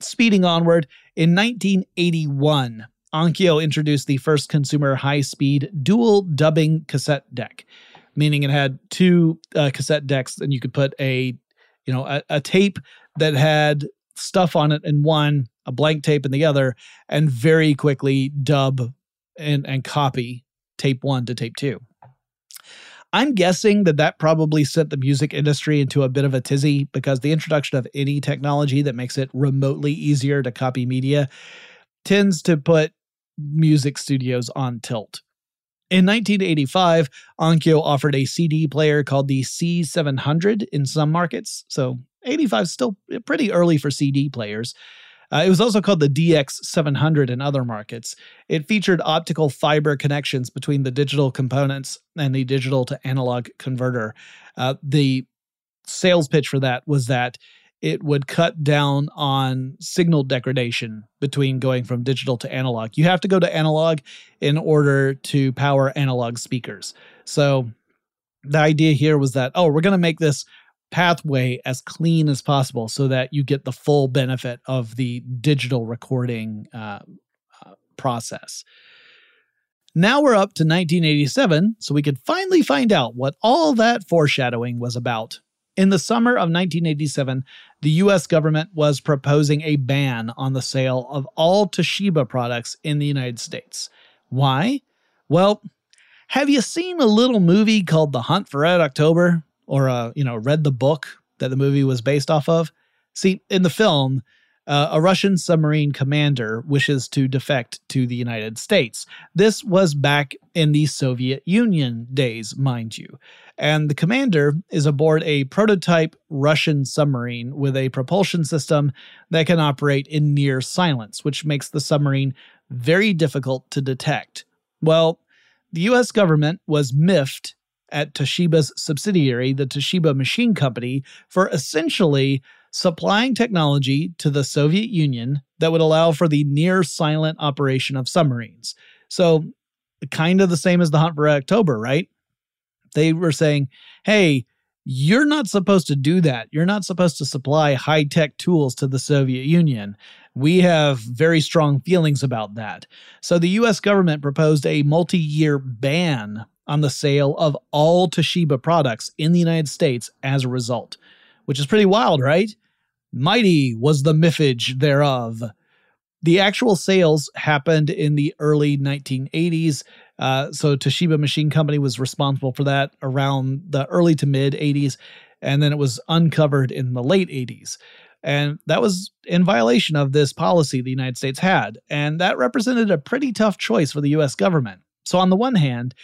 Speeding onward, in 1981, Onkyo introduced the first consumer high speed dual dubbing cassette deck, meaning it had two uh, cassette decks and you could put a you know a, a tape that had stuff on it in one, a blank tape in the other, and very quickly dub and, and copy tape one to tape two. I'm guessing that that probably sent the music industry into a bit of a tizzy because the introduction of any technology that makes it remotely easier to copy media tends to put music studios on tilt. In 1985, Onkyo offered a CD player called the C700 in some markets. So 85 is still pretty early for CD players. Uh, it was also called the DX700 in other markets. It featured optical fiber connections between the digital components and the digital to analog converter. Uh, the sales pitch for that was that it would cut down on signal degradation between going from digital to analog. You have to go to analog in order to power analog speakers. So the idea here was that, oh, we're going to make this pathway as clean as possible so that you get the full benefit of the digital recording uh, uh, process. Now we're up to 1987, so we could finally find out what all that foreshadowing was about. In the summer of 1987, the US government was proposing a ban on the sale of all Toshiba products in the United States. Why? Well, have you seen a little movie called The Hunt for Red October? Or, uh, you know, read the book that the movie was based off of? See, in the film, uh, a Russian submarine commander wishes to defect to the United States. This was back in the Soviet Union days, mind you. And the commander is aboard a prototype Russian submarine with a propulsion system that can operate in near silence, which makes the submarine very difficult to detect. Well, the US government was miffed at Toshiba's subsidiary, the Toshiba Machine Company, for essentially supplying technology to the Soviet Union that would allow for the near silent operation of submarines. So, kind of the same as the Hunt for October, right? They were saying, hey, you're not supposed to do that. You're not supposed to supply high tech tools to the Soviet Union. We have very strong feelings about that. So the US government proposed a multi year ban on the sale of all Toshiba products in the United States as a result, which is pretty wild, right? Mighty was the miffage thereof. The actual sales happened in the early 1980s. Uh, so Toshiba Machine Company was responsible for that around the early to mid 80s, and then it was uncovered in the late 80s. And that was in violation of this policy the United States had. And that represented a pretty tough choice for the US government. So, on the one hand,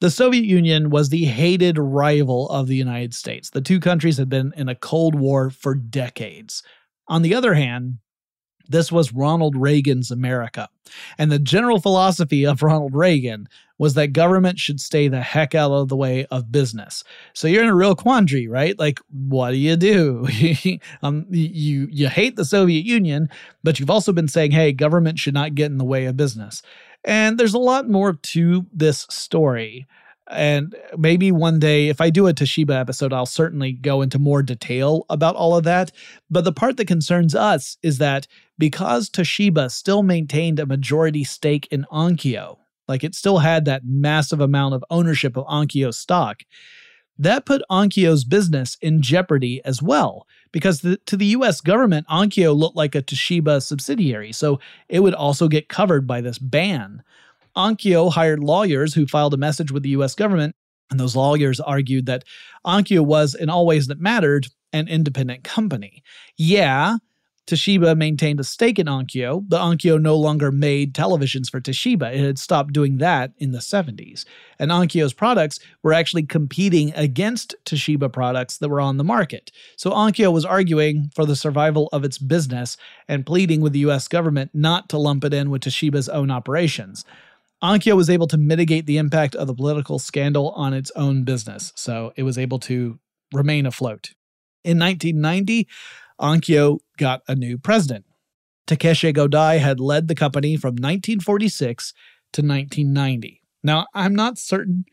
the Soviet Union was the hated rival of the United States. The two countries had been in a Cold War for decades. On the other hand, this was Ronald Reagan's America. And the general philosophy of Ronald Reagan was that government should stay the heck out of the way of business. So you're in a real quandary, right? Like, what do you do? um, you you hate the Soviet Union, but you've also been saying, hey, government should not get in the way of business. And there's a lot more to this story. And maybe one day, if I do a Toshiba episode, I'll certainly go into more detail about all of that. But the part that concerns us is that because Toshiba still maintained a majority stake in Onkyo, like it still had that massive amount of ownership of Onkyo stock, that put Onkyo's business in jeopardy as well, because the, to the US government, Onkyo looked like a Toshiba subsidiary, so it would also get covered by this ban. Onkyo hired lawyers who filed a message with the US government, and those lawyers argued that Onkyo was, in all ways that mattered, an independent company. Yeah, Toshiba maintained a stake in Onkyo. The Onkyo no longer made televisions for Toshiba. It had stopped doing that in the 70s. And Onkyo's products were actually competing against Toshiba products that were on the market. So Onkyo was arguing for the survival of its business and pleading with the US government not to lump it in with Toshiba's own operations. Onkyo was able to mitigate the impact of the political scandal on its own business, so it was able to remain afloat. In 1990, Onkyo got a new president. Takeshi Godai had led the company from 1946 to 1990. Now, I'm not certain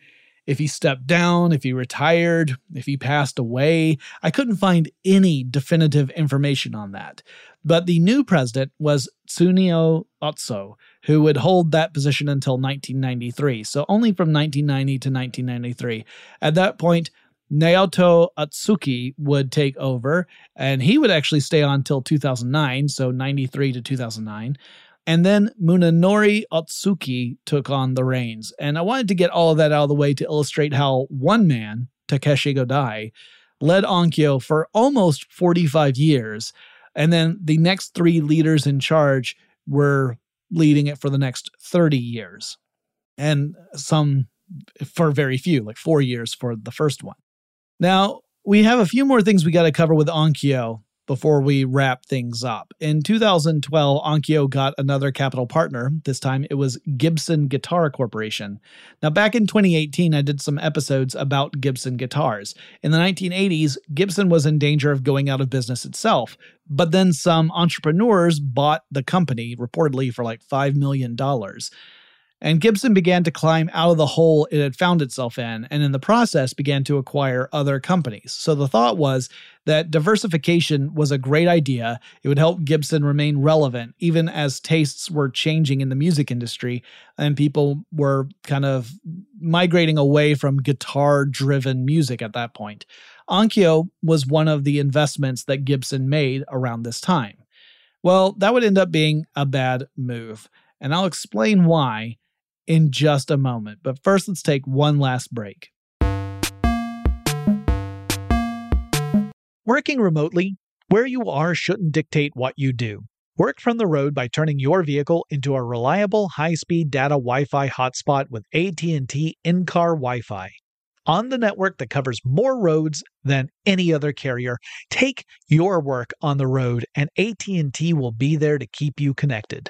if he stepped down, if he retired, if he passed away. I couldn't find any definitive information on that. But the new president was Tsuneo Otso, who would hold that position until 1993. So only from 1990 to 1993. At that point, Naoto Otsuki would take over, and he would actually stay on until 2009, so 93 to 2009. And then Munenori Otsuki took on the reins. And I wanted to get all of that out of the way to illustrate how one man, Takeshi Godai, led Onkyo for almost 45 years. And then the next three leaders in charge were leading it for the next 30 years. And some for very few, like four years for the first one. Now, we have a few more things we got to cover with Onkyo before we wrap things up. In 2012, Onkyo got another capital partner. This time it was Gibson Guitar Corporation. Now, back in 2018, I did some episodes about Gibson guitars. In the 1980s, Gibson was in danger of going out of business itself, but then some entrepreneurs bought the company, reportedly for like $5 million and Gibson began to climb out of the hole it had found itself in, and in the process began to acquire other companies. So the thought was that diversification was a great idea. It would help Gibson remain relevant, even as tastes were changing in the music industry and people were kind of migrating away from guitar driven music at that point. Onkyo was one of the investments that Gibson made around this time. Well, that would end up being a bad move, and I'll explain why in just a moment. But first, let's take one last break. Working remotely, where you are shouldn't dictate what you do. Work from the road by turning your vehicle into a reliable high-speed data Wi-Fi hotspot with AT&T in-car Wi-Fi. On the network that covers more roads than any other carrier, take your work on the road and AT&T will be there to keep you connected.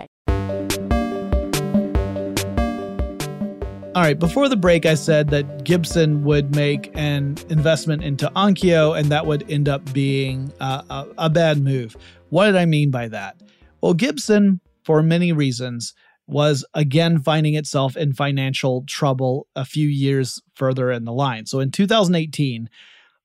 All right, before the break, I said that Gibson would make an investment into Onkyo and that would end up being uh, a, a bad move. What did I mean by that? Well, Gibson, for many reasons, was again finding itself in financial trouble a few years further in the line. So in 2018,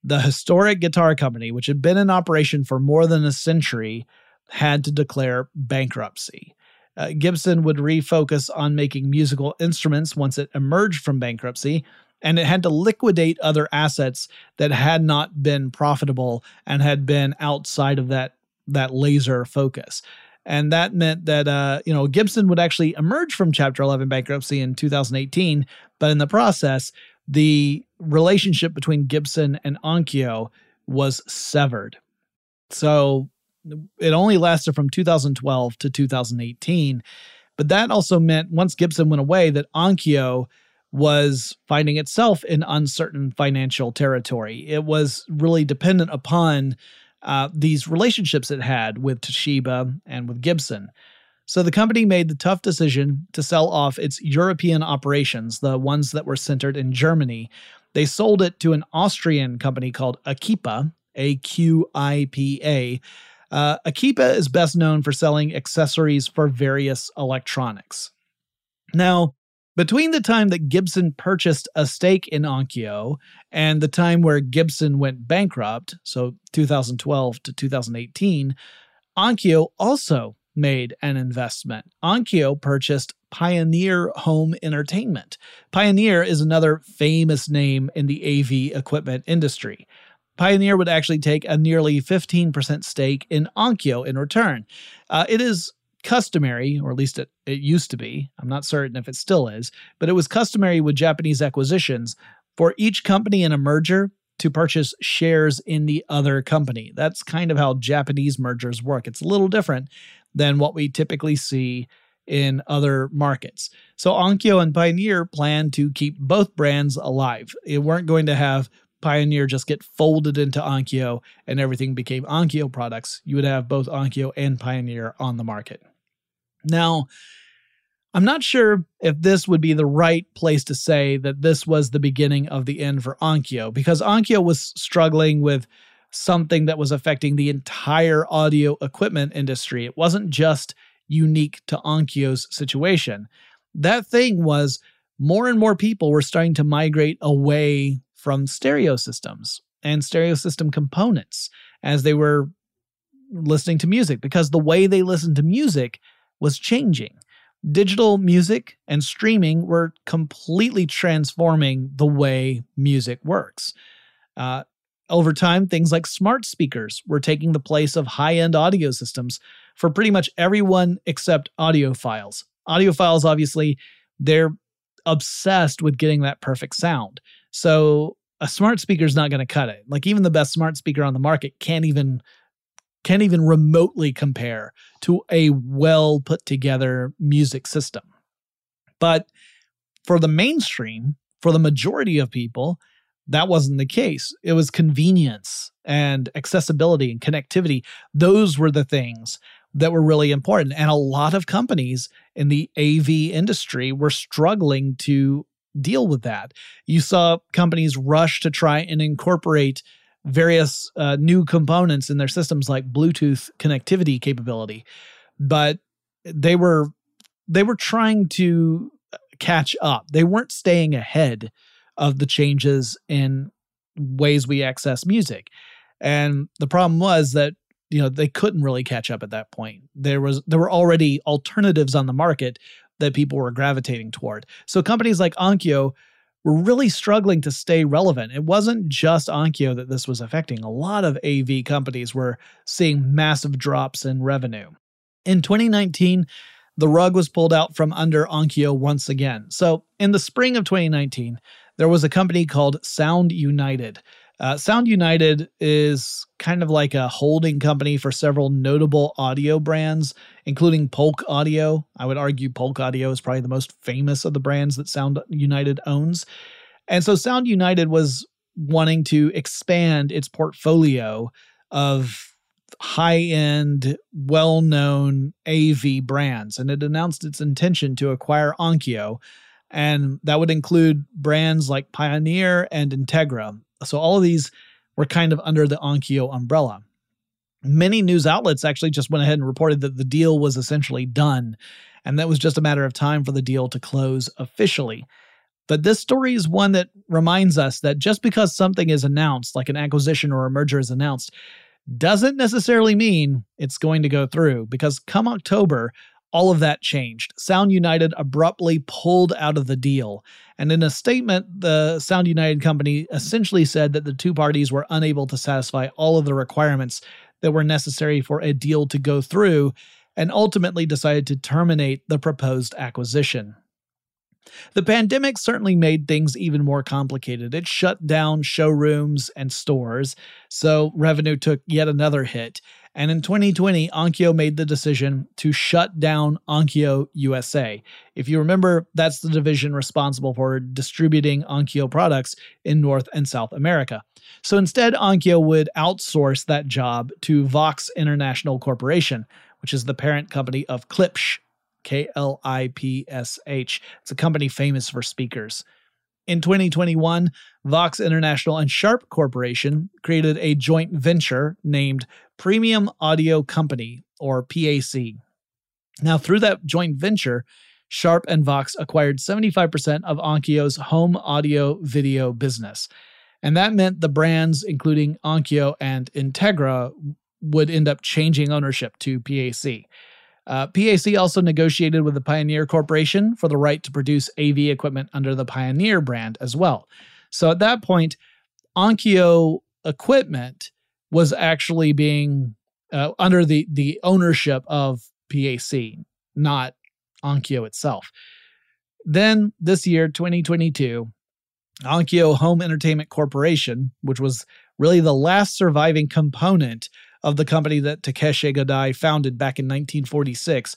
the historic guitar company, which had been in operation for more than a century, had to declare bankruptcy. Uh, Gibson would refocus on making musical instruments once it emerged from bankruptcy, and it had to liquidate other assets that had not been profitable and had been outside of that that laser focus. And that meant that uh, you know Gibson would actually emerge from Chapter 11 bankruptcy in 2018, but in the process, the relationship between Gibson and Onkyo was severed. So it only lasted from 2012 to 2018. But that also meant once Gibson went away, that Onkyo was finding itself in uncertain financial territory. It was really dependent upon uh, these relationships it had with Toshiba and with Gibson. So the company made the tough decision to sell off its European operations, the ones that were centered in Germany. They sold it to an Austrian company called Aqipa, A Q I P A. Uh, Aqipa is best known for selling accessories for various electronics. Now, between the time that Gibson purchased a stake in Onkyo and the time where Gibson went bankrupt, so 2012 to 2018, Onkyo also made an investment. Onkyo purchased Pioneer Home Entertainment. Pioneer is another famous name in the AV equipment industry. Pioneer would actually take a nearly 15% stake in Onkyo in return. Uh, it is customary, or at least it, it used to be, I'm not certain if it still is, but it was customary with Japanese acquisitions for each company in a merger to purchase shares in the other company. That's kind of how Japanese mergers work. It's a little different than what we typically see in other markets. So Onkyo and Pioneer plan to keep both brands alive. It weren't going to have Pioneer just get folded into Onkyo and everything became Onkyo products. You would have both Onkyo and Pioneer on the market. Now, I'm not sure if this would be the right place to say that this was the beginning of the end for Onkyo, because Onkyo was struggling with something that was affecting the entire audio equipment industry. It wasn't just unique to Onkyo's situation. That thing was more and more people were starting to migrate away from stereo systems and stereo system components as they were listening to music because the way they listened to music was changing. Digital music and streaming were completely transforming the way music works. Uh, over time, things like smart speakers were taking the place of high end audio systems for pretty much everyone except audiophiles. Audiophiles, obviously, they're obsessed with getting that perfect sound. So a smart speaker is not going to cut it. Like even the best smart speaker on the market can't even can't even remotely compare to a well put together music system. But for the mainstream, for the majority of people, that wasn't the case. It was convenience and accessibility and connectivity. Those were the things that were really important. And a lot of companies in the AV industry were struggling to deal with that. You saw companies rush to try and incorporate various uh, new components in their systems like Bluetooth connectivity capability, but they were they were trying to catch up. They weren't staying ahead of the changes in ways we access music. And the problem was that you know they couldn't really catch up at that point. There was there were already alternatives on the market that people were gravitating toward. So companies like Onkyo were really struggling to stay relevant. It wasn't just Onkyo that this was affecting. A lot of AV companies were seeing massive drops in revenue. In 2019, the rug was pulled out from under Onkyo once again. So, in the spring of 2019, there was a company called Sound United uh, Sound United is kind of like a holding company for several notable audio brands, including Polk Audio. I would argue Polk Audio is probably the most famous of the brands that Sound United owns. And so Sound United was wanting to expand its portfolio of high end, well known AV brands. And it announced its intention to acquire Onkyo. And that would include brands like Pioneer and Integra. So all of these were kind of under the Onkyo umbrella. Many news outlets actually just went ahead and reported that the deal was essentially done, and that was just a matter of time for the deal to close officially. But this story is one that reminds us that just because something is announced, like an acquisition or a merger is announced, doesn't necessarily mean it's going to go through. Because come October, all of that changed. Sound United abruptly pulled out of the deal. And in a statement, the Sound United company essentially said that the two parties were unable to satisfy all of the requirements that were necessary for a deal to go through and ultimately decided to terminate the proposed acquisition. The pandemic certainly made things even more complicated. It shut down showrooms and stores, so revenue took yet another hit. And in 2020, Onkyo made the decision to shut down Onkyo USA. If you remember, that's the division responsible for distributing Onkyo products in North and South America. So instead, Onkyo would outsource that job to Voxx International Corporation, which is the parent company of Klipsch, K L I P S H. It's a company famous for speakers. In 2021, Voxx International and Sharp Corporation created a joint venture named Premium Audio Company, or PAC. Now, through that joint venture, Sharp and Voxx acquired 75% of Onkyo's home audio video business. And that meant the brands, including Onkyo and Integra, would end up changing ownership to PAC. Uh, PAC also negotiated with the Pioneer Corporation for the right to produce AV equipment under the Pioneer brand as well. So at that point, Onkyo equipment was actually being uh, under the the ownership of PAC, not Onkyo itself. Then this year, 2022, Onkyo Home Entertainment Corporation, which was really the last surviving component of the company that Takeshi Godai founded back in 1946,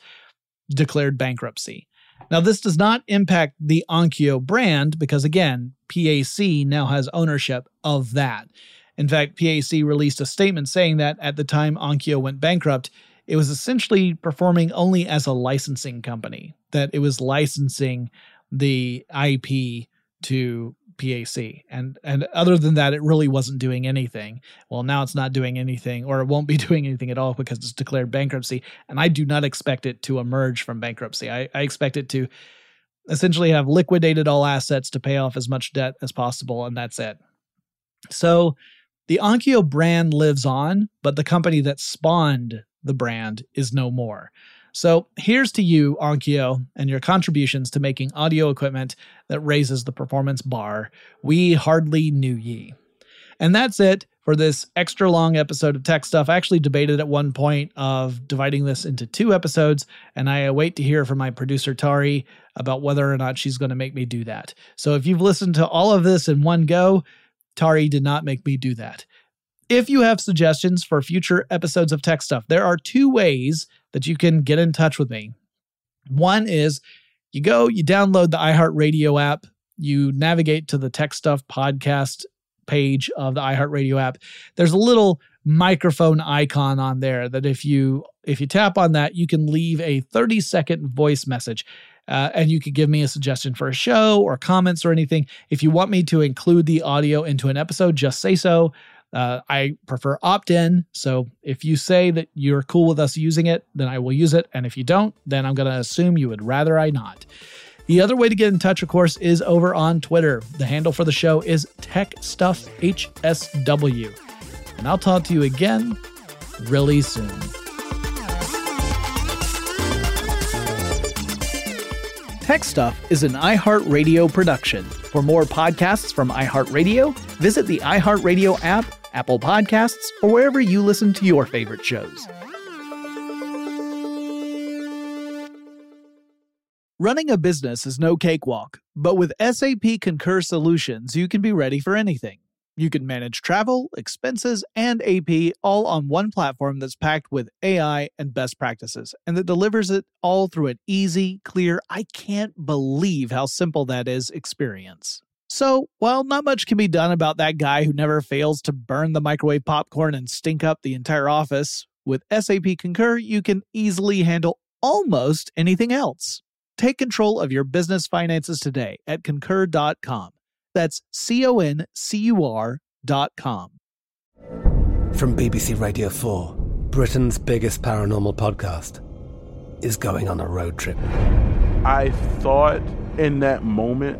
declared bankruptcy. Now, this does not impact the Onkyo brand because, again, PAC now has ownership of that. In fact, PAC released a statement saying that at the time Onkyo went bankrupt, it was essentially performing only as a licensing company, that it was licensing the IP to PAC. And and other than that, it really wasn't doing anything. Well, now it's not doing anything, or it won't be doing anything at all because it's declared bankruptcy. And I do not expect it to emerge from bankruptcy. I, I expect it to essentially have liquidated all assets to pay off as much debt as possible, and that's it. So the Onkyo brand lives on, but the company that spawned the brand is no more. So here's to you, Onkyo, and your contributions to making audio equipment that raises the performance bar. We hardly knew ye. And that's it for this extra long episode of Tech Stuff. I actually debated at one point of dividing this into two episodes, and I await to hear from my producer Tari about whether or not she's going to make me do that. So if you've listened to all of this in one go, Tari did not make me do that. If you have suggestions for future episodes of Tech Stuff, there are two ways that you can get in touch with me. One is you go, you download the iHeartRadio app, you navigate to the Tech Stuff podcast page of the iHeartRadio app. There's a little microphone icon on there that if you if you tap on that, you can leave a 30 second voice message. Uh, and you could give me a suggestion for a show or comments or anything. If you want me to include the audio into an episode, just say so. Uh, I prefer opt in. So if you say that you're cool with us using it, then I will use it. And if you don't, then I'm going to assume you would rather I not. The other way to get in touch, of course, is over on Twitter. The handle for the show is TechStuffHSW. And I'll talk to you again really soon. Tech Stuff is an iHeartRadio production. For more podcasts from iHeartRadio, visit the iHeartRadio app Apple Podcasts, or wherever you listen to your favorite shows. Running a business is no cakewalk, but with SAP Concur Solutions, you can be ready for anything. You can manage travel, expenses, and AP all on one platform that's packed with AI and best practices, and that delivers it all through an easy, clear, I can't believe how simple that is experience. So, while not much can be done about that guy who never fails to burn the microwave popcorn and stink up the entire office, with SAP Concur, you can easily handle almost anything else. Take control of your business finances today at concur.com. That's C O N C U R.com. From BBC Radio 4, Britain's biggest paranormal podcast is going on a road trip. I thought in that moment,